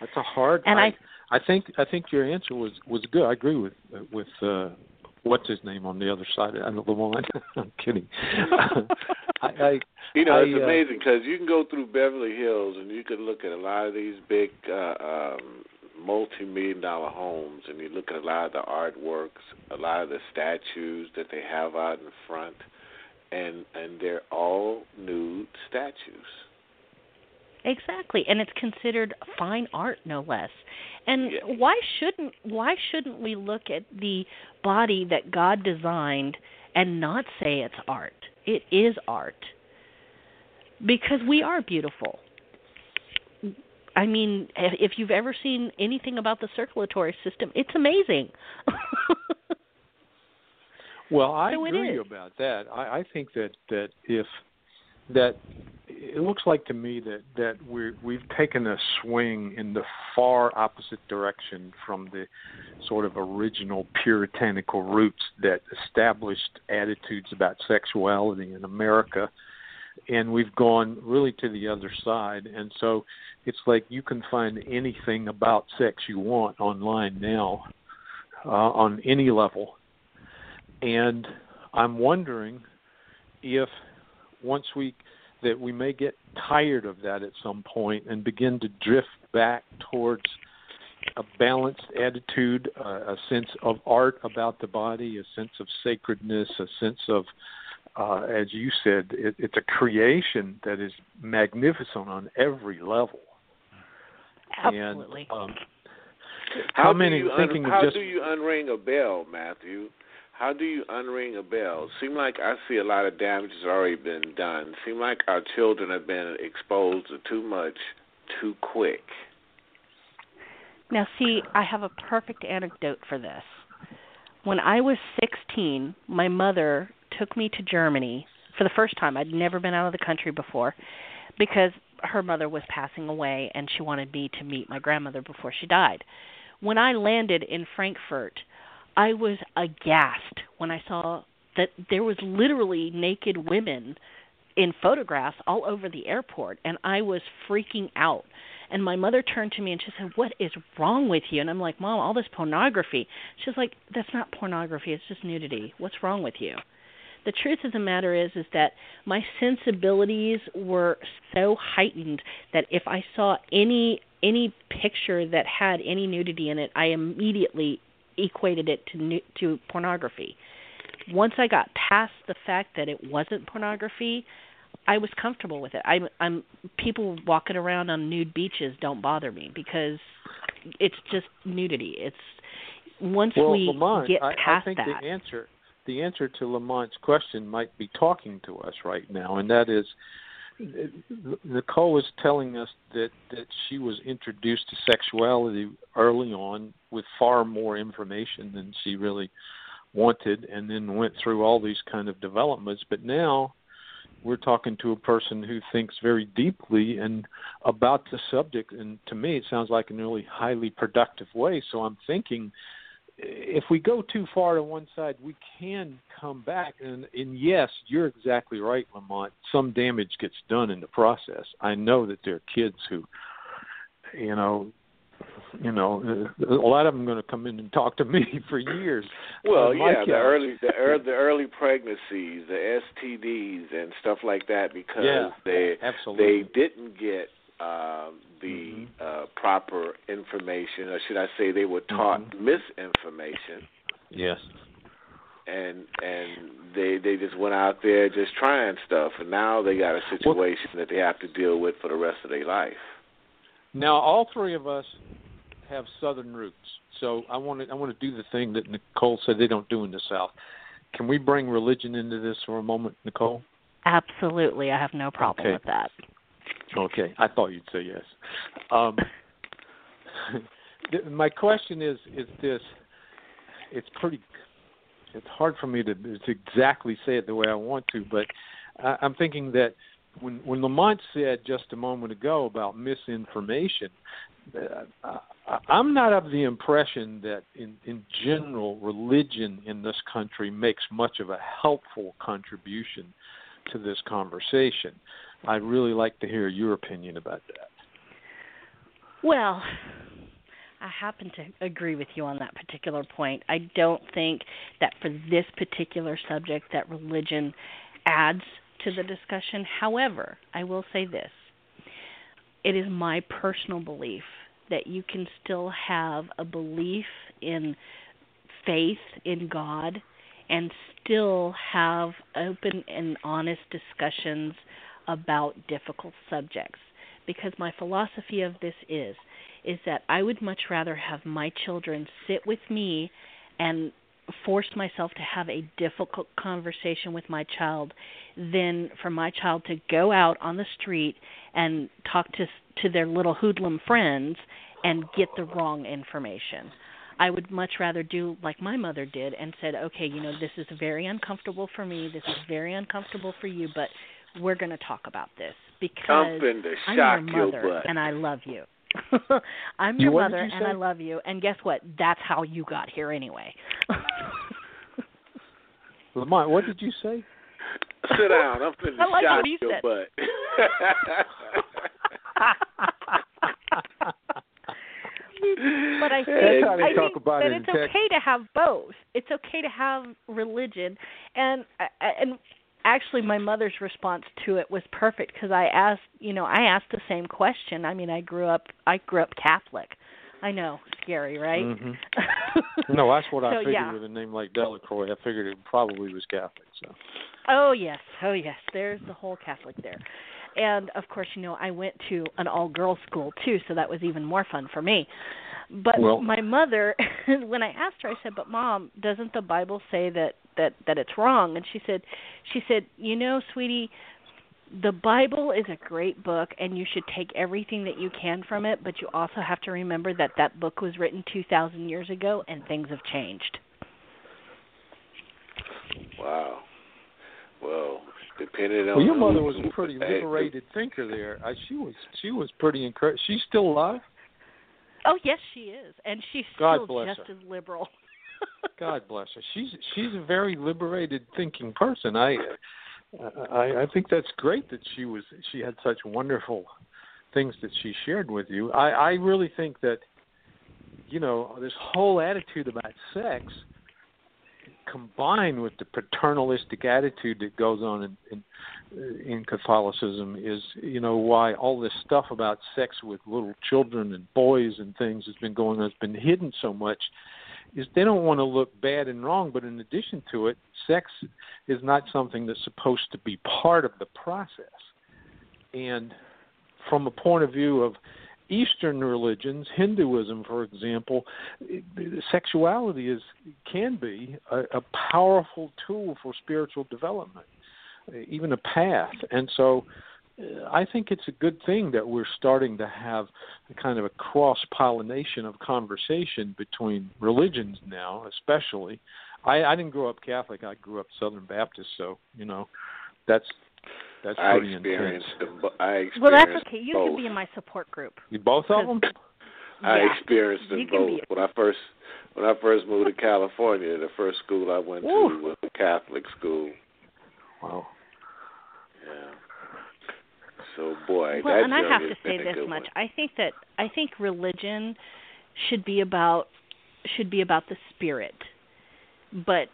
That's a hard. And I, I, I think I think your answer was was good. I agree with with uh, what's his name on the other side of the line. *laughs* I'm kidding. *laughs* I, I, you know, I, it's uh, amazing because you can go through Beverly Hills and you can look at a lot of these big uh, um, multi-million dollar homes, and you look at a lot of the artworks, a lot of the statues that they have out in front, and and they're all nude statues. Exactly, and it's considered fine art, no less. And yeah. why shouldn't why shouldn't we look at the body that God designed and not say it's art? It is art because we are beautiful. I mean, if you've ever seen anything about the circulatory system, it's amazing. *laughs* well, I so agree about that. I, I think that that if that it looks like to me that that we we've taken a swing in the far opposite direction from the sort of original puritanical roots that established attitudes about sexuality in America. And we've gone really to the other side. And so it's like you can find anything about sex you want online now uh, on any level. And i'm wondering if once we that we may get tired of that at some point and begin to drift back towards a balanced attitude, uh, a sense of art about the body, a sense of sacredness, a sense of, uh, as you said, it, it's a creation that is magnificent on every level. Absolutely. And, um, how, how many you thinking un- of how just do you unring a bell, Matthew? How do you unring a bell? Seem like I see a lot of damage has already been done. Seem like our children have been exposed to too much too quick. Now, see, I have a perfect anecdote for this. When I was 16, my mother took me to Germany for the first time. I'd never been out of the country before because her mother was passing away and she wanted me to meet my grandmother before she died. When I landed in Frankfurt, I was aghast when I saw that there was literally naked women in photographs all over the airport and I was freaking out. And my mother turned to me and she said, "What is wrong with you?" And I'm like, "Mom, all this pornography." She's like, "That's not pornography. It's just nudity. What's wrong with you?" The truth of the matter is is that my sensibilities were so heightened that if I saw any any picture that had any nudity in it, I immediately equated it to to pornography. Once I got past the fact that it wasn't pornography, I was comfortable with it. I'm I'm people walking around on nude beaches don't bother me because it's just nudity. It's once well, we Lamont, get I, past I think that. the answer the answer to Lamont's question might be talking to us right now, and that is Nicole is telling us that that she was introduced to sexuality early on with far more information than she really wanted, and then went through all these kind of developments. But now we're talking to a person who thinks very deeply and about the subject, and to me, it sounds like a really highly productive way. So I'm thinking if we go too far to one side, we can come back. And, and yes, you're exactly right, Lamont. Some damage gets done in the process. I know that there are kids who, you know, you know, a lot of them are going to come in and talk to me *laughs* for years. Well, yeah, the early, the *laughs* early, the early pregnancies, the STDs, and stuff like that, because yeah, they absolutely. they didn't get uh, the mm-hmm. uh, proper information, or should I say, they were taught mm-hmm. misinformation. Yes. And and they they just went out there just trying stuff, and now they got a situation well, that they have to deal with for the rest of their life. Now, all three of us have Southern roots, so I want to I want to do the thing that Nicole said they don't do in the South. Can we bring religion into this for a moment, Nicole? Absolutely, I have no problem okay. with that. Okay, I thought you'd say yes. Um, my question is is this: It's pretty. It's hard for me to, to exactly say it the way I want to, but I, I'm thinking that when when Lamont said just a moment ago about misinformation, uh, I'm not of the impression that in in general religion in this country makes much of a helpful contribution to this conversation. I'd really like to hear your opinion about that. Well, I happen to agree with you on that particular point. I don't think that for this particular subject that religion adds to the discussion. However, I will say this. It is my personal belief that you can still have a belief in faith in God and still have open and honest discussions about difficult subjects because my philosophy of this is is that I would much rather have my children sit with me and force myself to have a difficult conversation with my child than for my child to go out on the street and talk to to their little hoodlum friends and get the wrong information. I would much rather do like my mother did and said, "Okay, you know, this is very uncomfortable for me. This is very uncomfortable for you, but we're going to talk about this because I'm your mother and I love you. *laughs* I'm your you, mother you and I love you, and guess what? That's how you got here anyway." *laughs* Lamont, what did you say? Sit down. I'm finna *laughs* I like shot your said. butt. but I think, That's I think about that it it's Texas. okay to have both. It's okay to have religion, and uh, and actually, my mother's response to it was perfect because I asked, you know, I asked the same question. I mean, I grew up, I grew up Catholic. I know, scary, right? Mm-hmm. *laughs* no, that's what I figured yeah. with a name like Delacroix. I figured it probably was Catholic. So. Oh yes, oh yes. There's the whole Catholic there, and of course, you know, I went to an all-girls school too, so that was even more fun for me. But Well- my mother, *laughs* when I asked her, I said, "But mom, doesn't the Bible say that that that it's wrong?" And she said, "She said, you know, sweetie." The Bible is a great book, and you should take everything that you can from it. But you also have to remember that that book was written two thousand years ago, and things have changed. Wow. Well, depending on Well, your mother was a who- pretty hey, liberated thinker there. I, she was she was pretty encouraged. She's still alive. Oh yes, she is, and she's God still bless just her. as liberal. God bless her. She's she's a very liberated thinking person. I I I think that's great that she was she had such wonderful things that she shared with you. I I really think that you know this whole attitude about sex combined with the paternalistic attitude that goes on in, in in Catholicism is you know why all this stuff about sex with little children and boys and things has been going on has been hidden so much is they don't want to look bad and wrong but in addition to it sex is not something that's supposed to be part of the process and from a point of view of Eastern religions, Hinduism, for example, sexuality is can be a, a powerful tool for spiritual development, even a path. And so, Uh, I think it's a good thing that we're starting to have a kind of a cross pollination of conversation between religions now, especially. I, I didn't grow up Catholic. I grew up Southern Baptist, so you know, that's that's I pretty experienced intense. them. I experienced well, that's okay. You both. can be in my support group. You both of them. I Yeah. experienced You them both when I first when I first moved to California. The first school I went to was a Catholic school. Wow. Yeah. So boy, well, and I have to say this much. one. I think that I think religion should be about should be about the spirit. But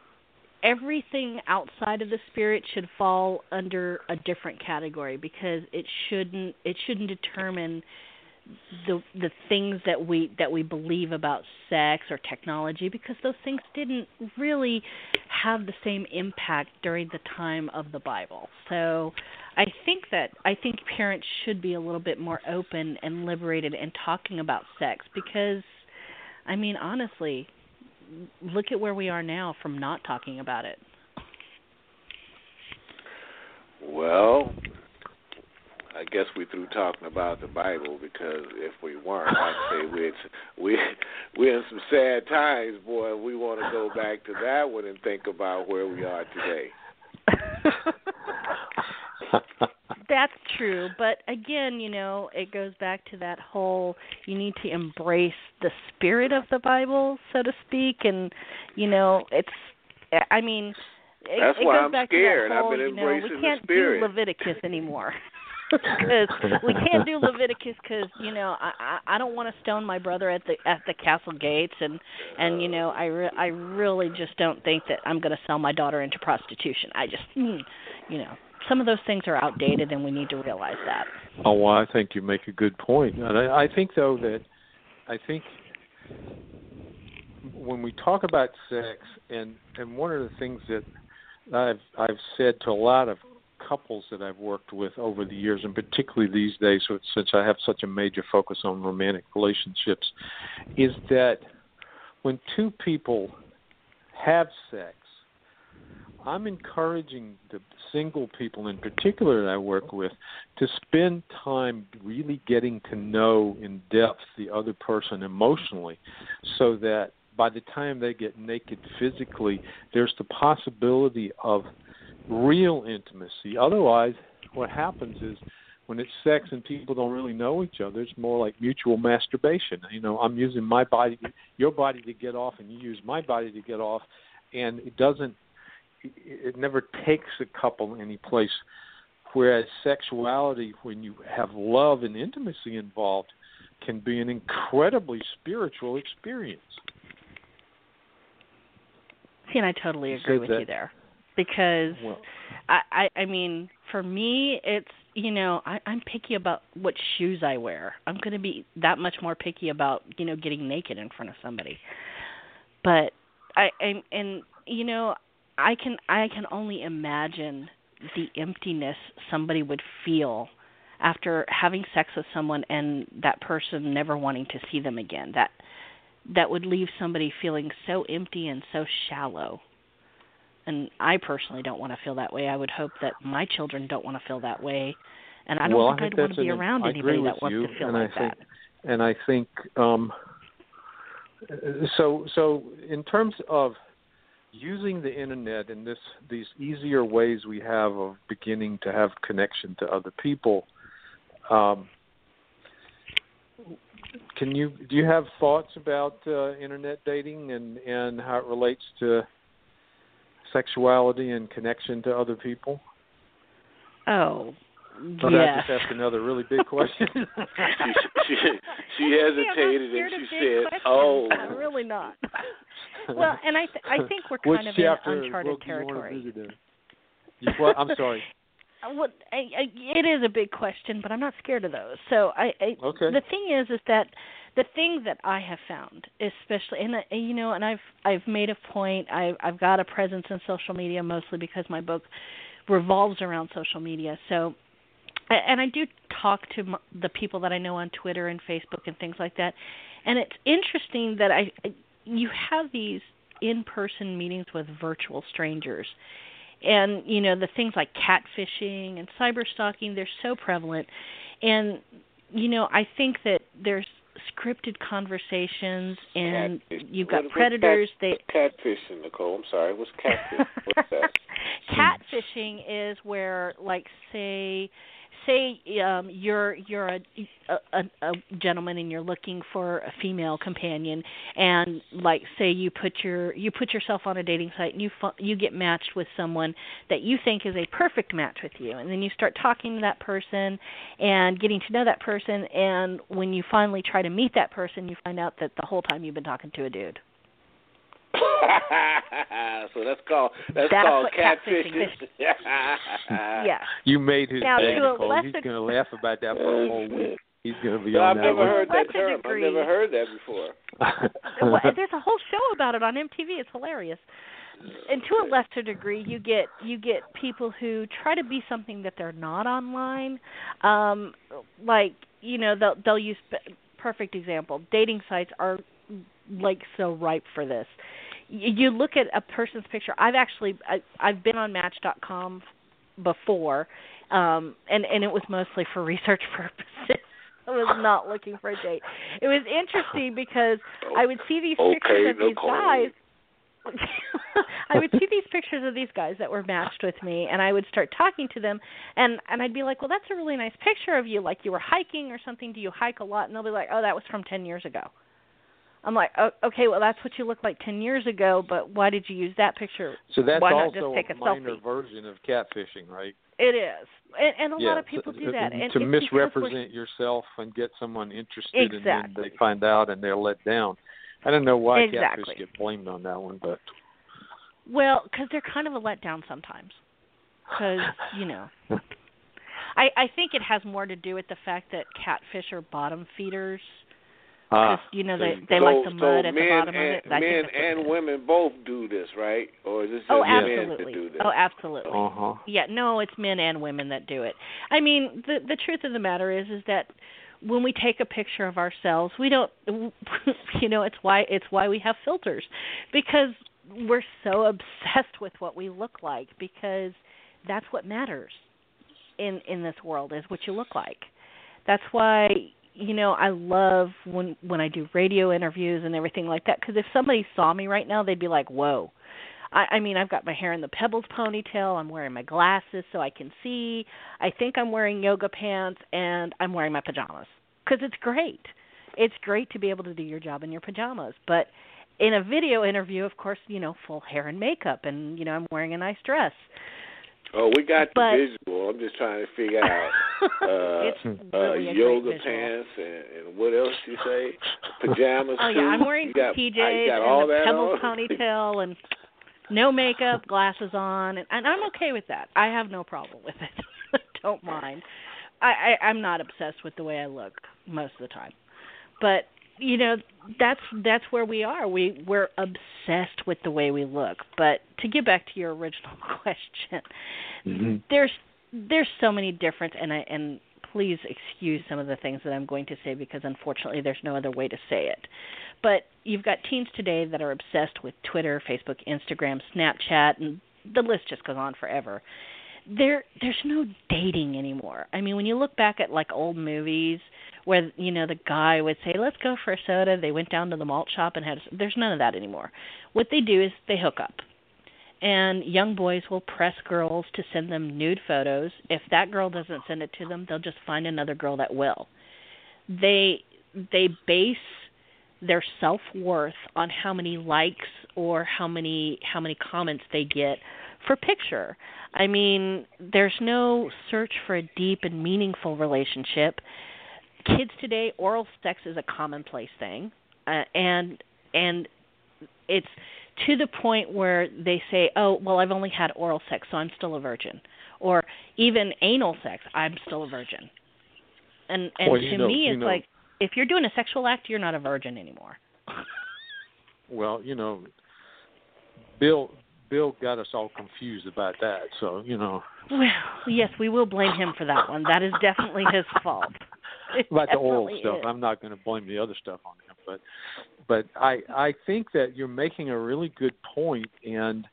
everything outside of the spirit should fall under a different category because it shouldn't it shouldn't determine the the things that we that we believe about sex or technology because those things didn't really have the same impact during the time of the Bible. So I think that I think parents should be a little bit more open and liberated in talking about sex because I mean honestly look at where we are now from not talking about it. Well, I guess we through talking about the Bible because if we weren't, I'd say *laughs* we're we we're in some sad times, boy. We want to go back to that one and think about where we are today. *laughs* That's true, but again, you know, it goes back to that whole you need to embrace the spirit of the Bible, so to speak, and you know, it's I mean, it, That's it why goes I'm back scared. To that I've whole, been you know, we embracing the can't spirit. do Leviticus anymore. Because we can't do *laughs* Leviticus because you know I I I don't want to stone my brother at the at the castle gates and and you know I re- I really just don't think that I'm going to sell my daughter into prostitution. I just mm, you know some of those things are outdated and we need to realize that. Oh, well, I think you make a good point, and I, I think though that I think when we talk about sex, and and one of the things that I've I've said to a lot of couples that I've worked with over the years, and particularly these days, since I have such a major focus on romantic relationships, is that when two people have sex, I'm encouraging the single people in particular that I work with to spend time really getting to know in depth the other person emotionally so that by the time they get naked physically, there's the possibility of real intimacy. Otherwise, what happens is when it's sex and people don't really know each other, it's more like mutual masturbation. You know, I'm using my body, your body to get off, and you use my body to get off, and it doesn't. It it never takes a couple any place. Whereas sexuality, when you have love and intimacy involved, can be an incredibly spiritual experience. See, and I totally agree said with that- you there because Well, I, I I mean, for me, it's you know I, I'm picky about what shoes I wear. I'm going to be that much more picky about you know getting naked in front of somebody. But I and and you know I can I can only imagine the emptiness somebody would feel after having sex with someone and that person never wanting to see them again. That that would leave somebody feeling so empty and so shallow and I personally don't want to feel that way. I would hope that my children don't want to feel that way, and I don't well, think, I think I'd want to be an- around I anybody that wants you, to feel like think, that. And I think um, so. So in terms of using the internet and this these easier ways we have of beginning to have connection to other people. Um, can you do you have thoughts about uh, internet dating and and how it relates to sexuality and connection to other people? Oh, Or did I just asked another really big question? *laughs* she, she she hesitated Yeah, and I'm not scared she said, questions. "Oh." *laughs* I'm really not. Well, and I th- I think we're Which kind of in uncharted book do you wanna territory. visit? You, what? I'm sorry. *laughs* Well, I, I, it is a big question, but I'm not scared of those. So I, I Okay. the thing is, is that the thing that I have found, especially, and, uh, and you know, and I've I've made a point. I I've got a presence in social media mostly because my book revolves around social media. So, and I do talk to m- the people that I know on Twitter and Facebook and things like that. And it's interesting that I, I you have these in-person meetings with virtual strangers and you know the things like catfishing and cyber stalking they're so prevalent and you know i think that there's scripted conversations and Catfish. you've got predators cat, they catfishing, Nicole. I'm sorry. What's catfish? What's that? *laughs* catfishing is where like say say um you're you're a, a a gentleman and you're looking for a female companion and like say you put your you put yourself on a dating site and you you get matched with someone that you think is a perfect match with you and then you start talking to that person and getting to know that person and when you finally try to meet that person you find out that the whole time you've been talking to a dude *laughs* so that's called that's, That's called what catfishing catfishing. is. *laughs* yeah You made his Now, day, to a Nicole. He's going to laugh about that for a whole week. He's going to be No, on I've that never one. heard that term. degree. I've never heard that before. well, there's a whole show about it on MTV. It's hilarious. And to a lesser degree, you get you get people who try to be something that they're not online. Um, like you know, they'll they'll use perfect example. Dating sites are like so ripe for this. You look at a person's picture. I've actually I, I've been on Match.com before, um, and and it was mostly for research *laughs* purposes. I was not looking for a date. It was interesting because I would see these Okay, pictures of these guys. *laughs* I would see these pictures of these guys that were matched with me, and I would start talking to them, and and I'd be like, "Well, that's a really nice picture of you. Like you were hiking or something. Do you hike a lot?" And they'll be like, "Oh, that was from ten years ago." I'm like, oh, "Okay, well, that's what you looked like ten years ago, but why did you use that picture?" So that's Why not also just take a a minor selfie? version of catfishing, right? It is, and, and a yeah, lot of people to, do that. And to it's because we're- misrepresent yourself and get someone interested, and then Exactly. they find out and they're let down. I don't know why Exactly. catfish get blamed on that one, but Well, because they're kind of a letdown sometimes. Because you know, *laughs* I I think it has more to do with the fact that catfish are bottom feeders. Ah, you know they they so, like the so mud at the bottom and, of it. I men think that's what it and women both do this, right? Or is this just Oh, men absolutely. that do this? Oh, absolutely. uh huh. Yeah, no, it's men and women that do it. I mean, the the truth of the matter is is that when we take a picture of ourselves, we don't *laughs* you know, it's why it's why we have filters because we're so obsessed with what we look like because that's what matters in in this world is what you look like. That's why you know I love when when I do radio interviews and everything like that because if somebody saw me right now they'd be like, "Whoa." I, I mean, I've got my hair in the pebbles ponytail. I'm wearing my glasses so I can see. I think I'm wearing yoga pants and I'm wearing my pajamas because it's great. It's great to be able to do your job in your pajamas. But in a video interview, of course, you know, full hair and makeup, and you know, I'm wearing a nice dress. Oh, we got the visual. I'm just trying to figure out *laughs* uh, uh, yoga pants and, and what else you say? Pajamas. *laughs* Oh too? yeah, I'm wearing you got, PJs got all and the that pebbles on? ponytail and no makeup, glasses on, and, and I'm okay with that. I have no problem with it. *laughs* Don't mind. I, I I'm not obsessed with the way I look most of the time, but you know that's that's where we are. We we're obsessed with the way we look. But to get back to your original question, hmm there's there's so many different and I and please excuse some of the things that I'm going to say because unfortunately there's no other way to say it. But you've got teens today that are obsessed with Twitter, Facebook, Instagram, Snapchat and the list just goes on forever. There there's no dating anymore. I mean when you look back at like old movies where you know the guy would say let's go for a soda they went down to the malt shop and had there's none of that anymore what they do is they hook up and young boys will press girls to send them nude photos. If that girl doesn't send it to them, they'll just find another girl that will. They they base their self-worth on how many likes or how many how many comments they get for picture. I mean, there's no search for a deep and meaningful relationship. Kids today, oral sex is a commonplace thing, uh, and and it's to the point where they say, "Oh, well, I've only had oral sex, so I'm still a virgin," or even anal sex, I'm still a virgin. And and Well, to know- me, it's know- like if you're doing a sexual act, you're not a virgin anymore. *laughs* Well, you know, Bill Bill got us all confused about that. So you know Well, yes, we will blame him for that one. That is definitely his fault. It *laughs* about the oral stuff. is. I'm not going to blame the other stuff on him, but but I I think that you're making a really good point, and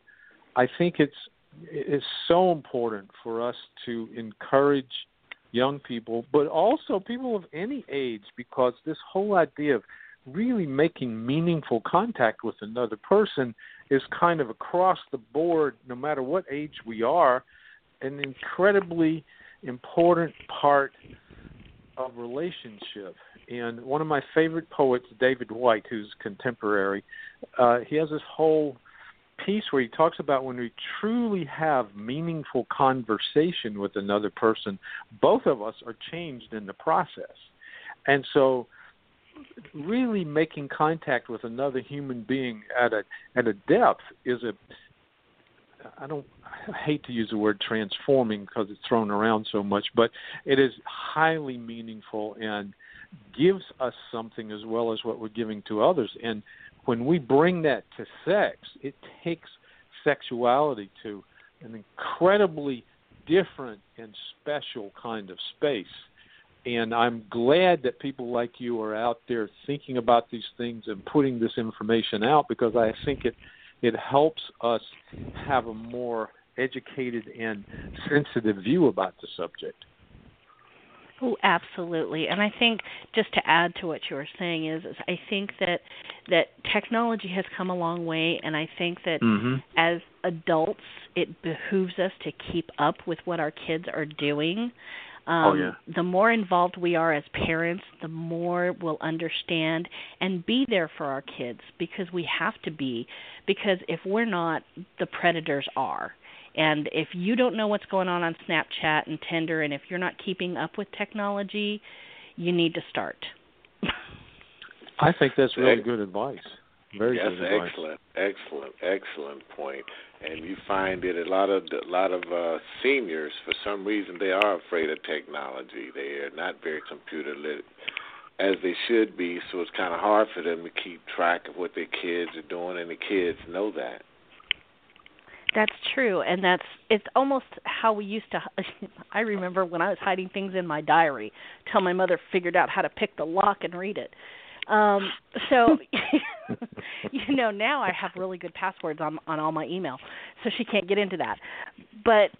I think it's it's so important for us to encourage young people, but also people of any age, because this whole idea of really making meaningful contact with another person is kind of across the board, no matter what age we are, an incredibly important part of relationship. And one of my favorite poets, David Whyte, who's contemporary, uh, he has this whole piece where he talks about when we truly have meaningful conversation with another person, both of us are changed in the process. And so really making contact with another human being at a at a depth is a I don't I hate to use the word transforming because it's thrown around so much, but it is highly meaningful and gives us something as well as what we're giving to others. And when we bring that to sex, it takes sexuality to an incredibly different and special kind of space. And I'm glad that people like you are out there thinking about these things and putting this information out because I think it it helps us have a more educated and sensitive view about the subject. Oh, absolutely. And I think just to add to what you were saying is, is I think that that technology has come a long way, and I think that mm-hmm. as adults, it behooves us to keep up with what our kids are doing. Um, oh, yeah. The more involved we are as parents, the more we'll understand and be there for our kids because we have to be. Because if we're not, the predators are. And if you don't know what's going on on Snapchat and Tinder, and if you're not keeping up with technology, you need to start. *laughs* I think that's really good advice. Very that's good excellent, excellent, excellent point. And you find that a lot of a lot of uh, seniors, for some reason, they are afraid of technology. They are not very computer lit as they should be. So it's kind of hard for them to keep track of what their kids are doing, and the kids know that. That's true, and that's it's almost how we used to. *laughs* I remember when I was hiding things in my diary till my mother figured out how to pick the lock and read it. Um, so, *laughs* *laughs* you know, now I have really good passwords on on all my email, so she can't get into that. But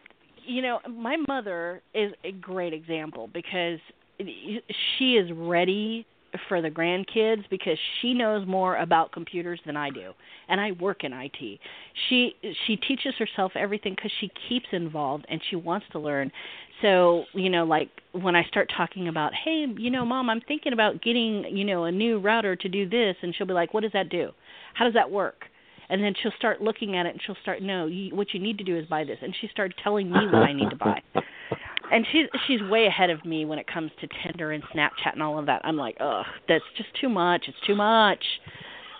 you know, my mother is a great example because she is ready for the grandkids because she knows more about computers than I do and I work in IT. She she teaches herself everything cuz she keeps involved and she wants to learn. So, you know, like when I start talking about, "Hey, you know, mom, I'm thinking about getting, you know, a new router to do this." And she'll be like, "What does that do? How does that work?" and then she'll start looking at it and she'll start no you, what you need to do is buy this and she started telling me what i need to buy *laughs* and she's she's way ahead of me when it comes to Tinder and Snapchat and all of that. I'm like, ugh, that's just too much. It's too much.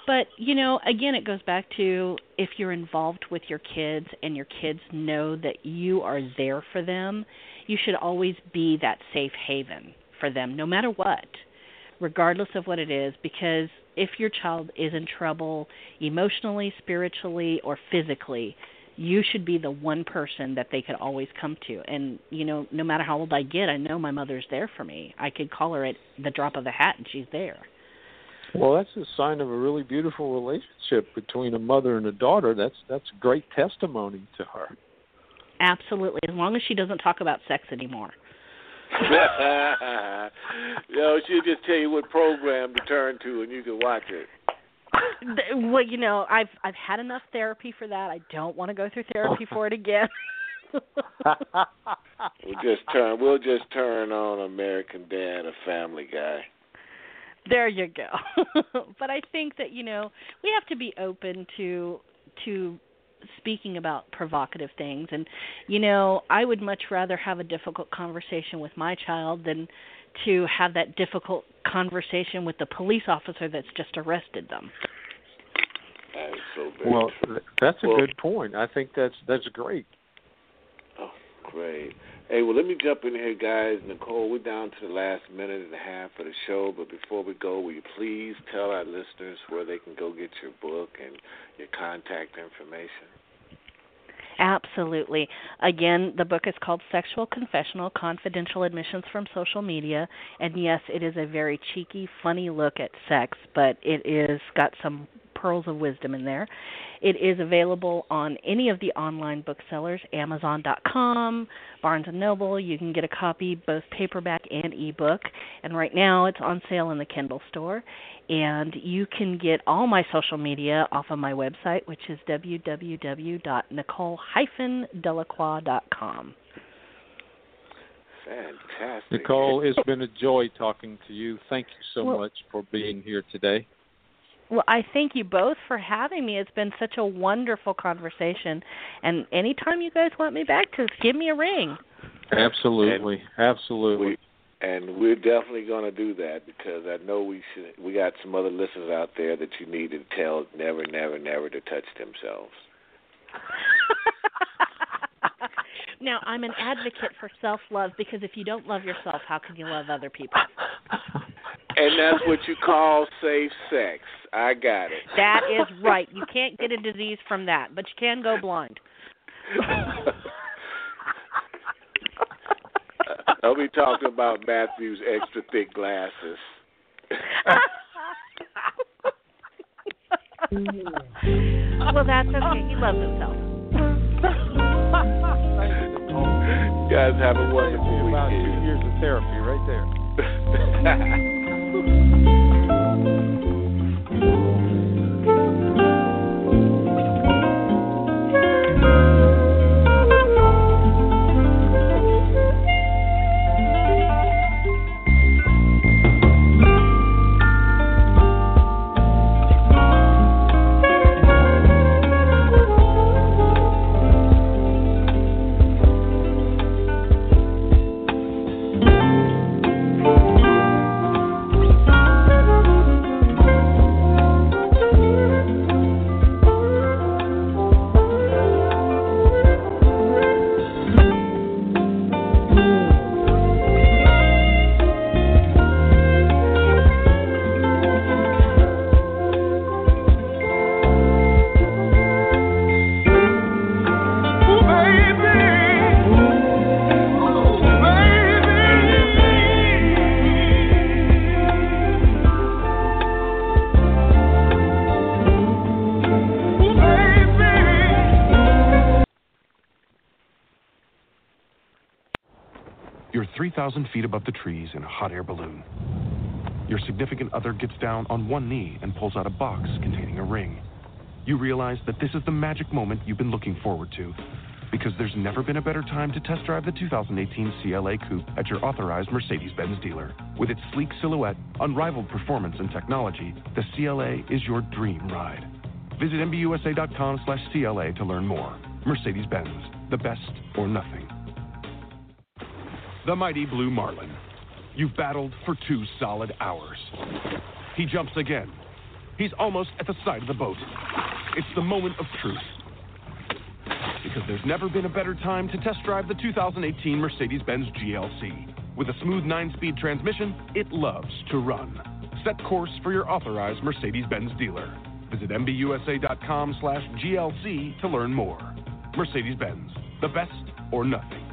But you know, again, it goes back to if you're involved with your kids and your kids know that you are there for them, you should always be that safe haven for them, no matter what, regardless of what it is. Because if your child is in trouble emotionally, spiritually, or physically, you should be the one person that they could always come to. And you know no matter how old i get i know my mother's there for me. I could call her at the drop of a hat and she's there. Well that's a sign of a really beautiful relationship between a mother and a daughter. That's that's great testimony to her. Absolutely. As long as she doesn't talk about sex anymore. *laughs* You know, she'll just tell you what program to turn to and you can watch it *laughs* well, you know, I've I've had enough therapy for that. I don't want to go through therapy for it again. *laughs* we'll just turn we'll just turn on American Dad or Family Guy. There you go. *laughs* but I think that, you know, we have to be open to to speaking about provocative things and you know, I would much rather have a difficult conversation with my child than to have that difficult conversation with the police officer that's just arrested them. That is so well, that's a well, good point. I think that's that's great. Oh, great. Hey, well, let me jump in here, guys. Nicole, we're down to the last minute and a half of the show, but before we go, will you please tell our listeners where they can go get your book and your contact information? Absolutely. Again, the book is called Sexual Confessional Confidential Admissions from Social Media. And yes, it is a very cheeky, funny look at sex, but it is got some pearls of wisdom in there. It is available on any of the online booksellers, Amazon.com, Barnes and Noble. You can get a copy both paperback and ebook. And right now it's on sale in the Kindle store. And you can get all my social media off of my website, which is www.nicole-delacroix.com. Fantastic. Nicole, it's been a joy talking to you. Thank you so Well- much for being here today. Well, I thank you both for having me. It's been such a wonderful conversation. And anytime you guys want me back, just give me a ring. Absolutely, absolutely. We, and we're definitely going to do that because I know we should. We got some other listeners out there that you need to tell never, never, never to touch themselves. *laughs* now, I'm an advocate for self love because if you don't love yourself, how can you love other people? *laughs* And that's what you call safe sex. I got it. That is right. You can't get a disease from that, but you can go blind. *laughs* I'll be talking about Matthew's extra thick glasses. *laughs* well, that's okay. He loves himself. You *laughs* guys have a wonderful About two years of therapy right there. Ooh. Ooh. 3,000 feet above the trees in a hot air balloon. Your significant other gets down on one knee and pulls out a box containing a ring. You realize that this is the magic moment you've been looking forward to. Because there's never been a better time to test drive the 2018 CLA Coupe at your authorized Mercedes Benz dealer. With its sleek silhouette, unrivaled performance, and technology, the CLA is your dream ride. Visit MBUSA.com slash CLA to learn more. Mercedes Benz, the best or nothing. The mighty Blue Marlin. You've battled for two solid hours. He jumps again. He's almost at the side of the boat. It's the moment of truth. Because there's never been a better time to test drive the 2018 Mercedes Benz GLC. With a smooth 9 speed transmission, it loves to run. Set course for your authorized Mercedes Benz dealer. Visit MBUSA.com slash GLC to learn more. Mercedes Benz, the best or nothing.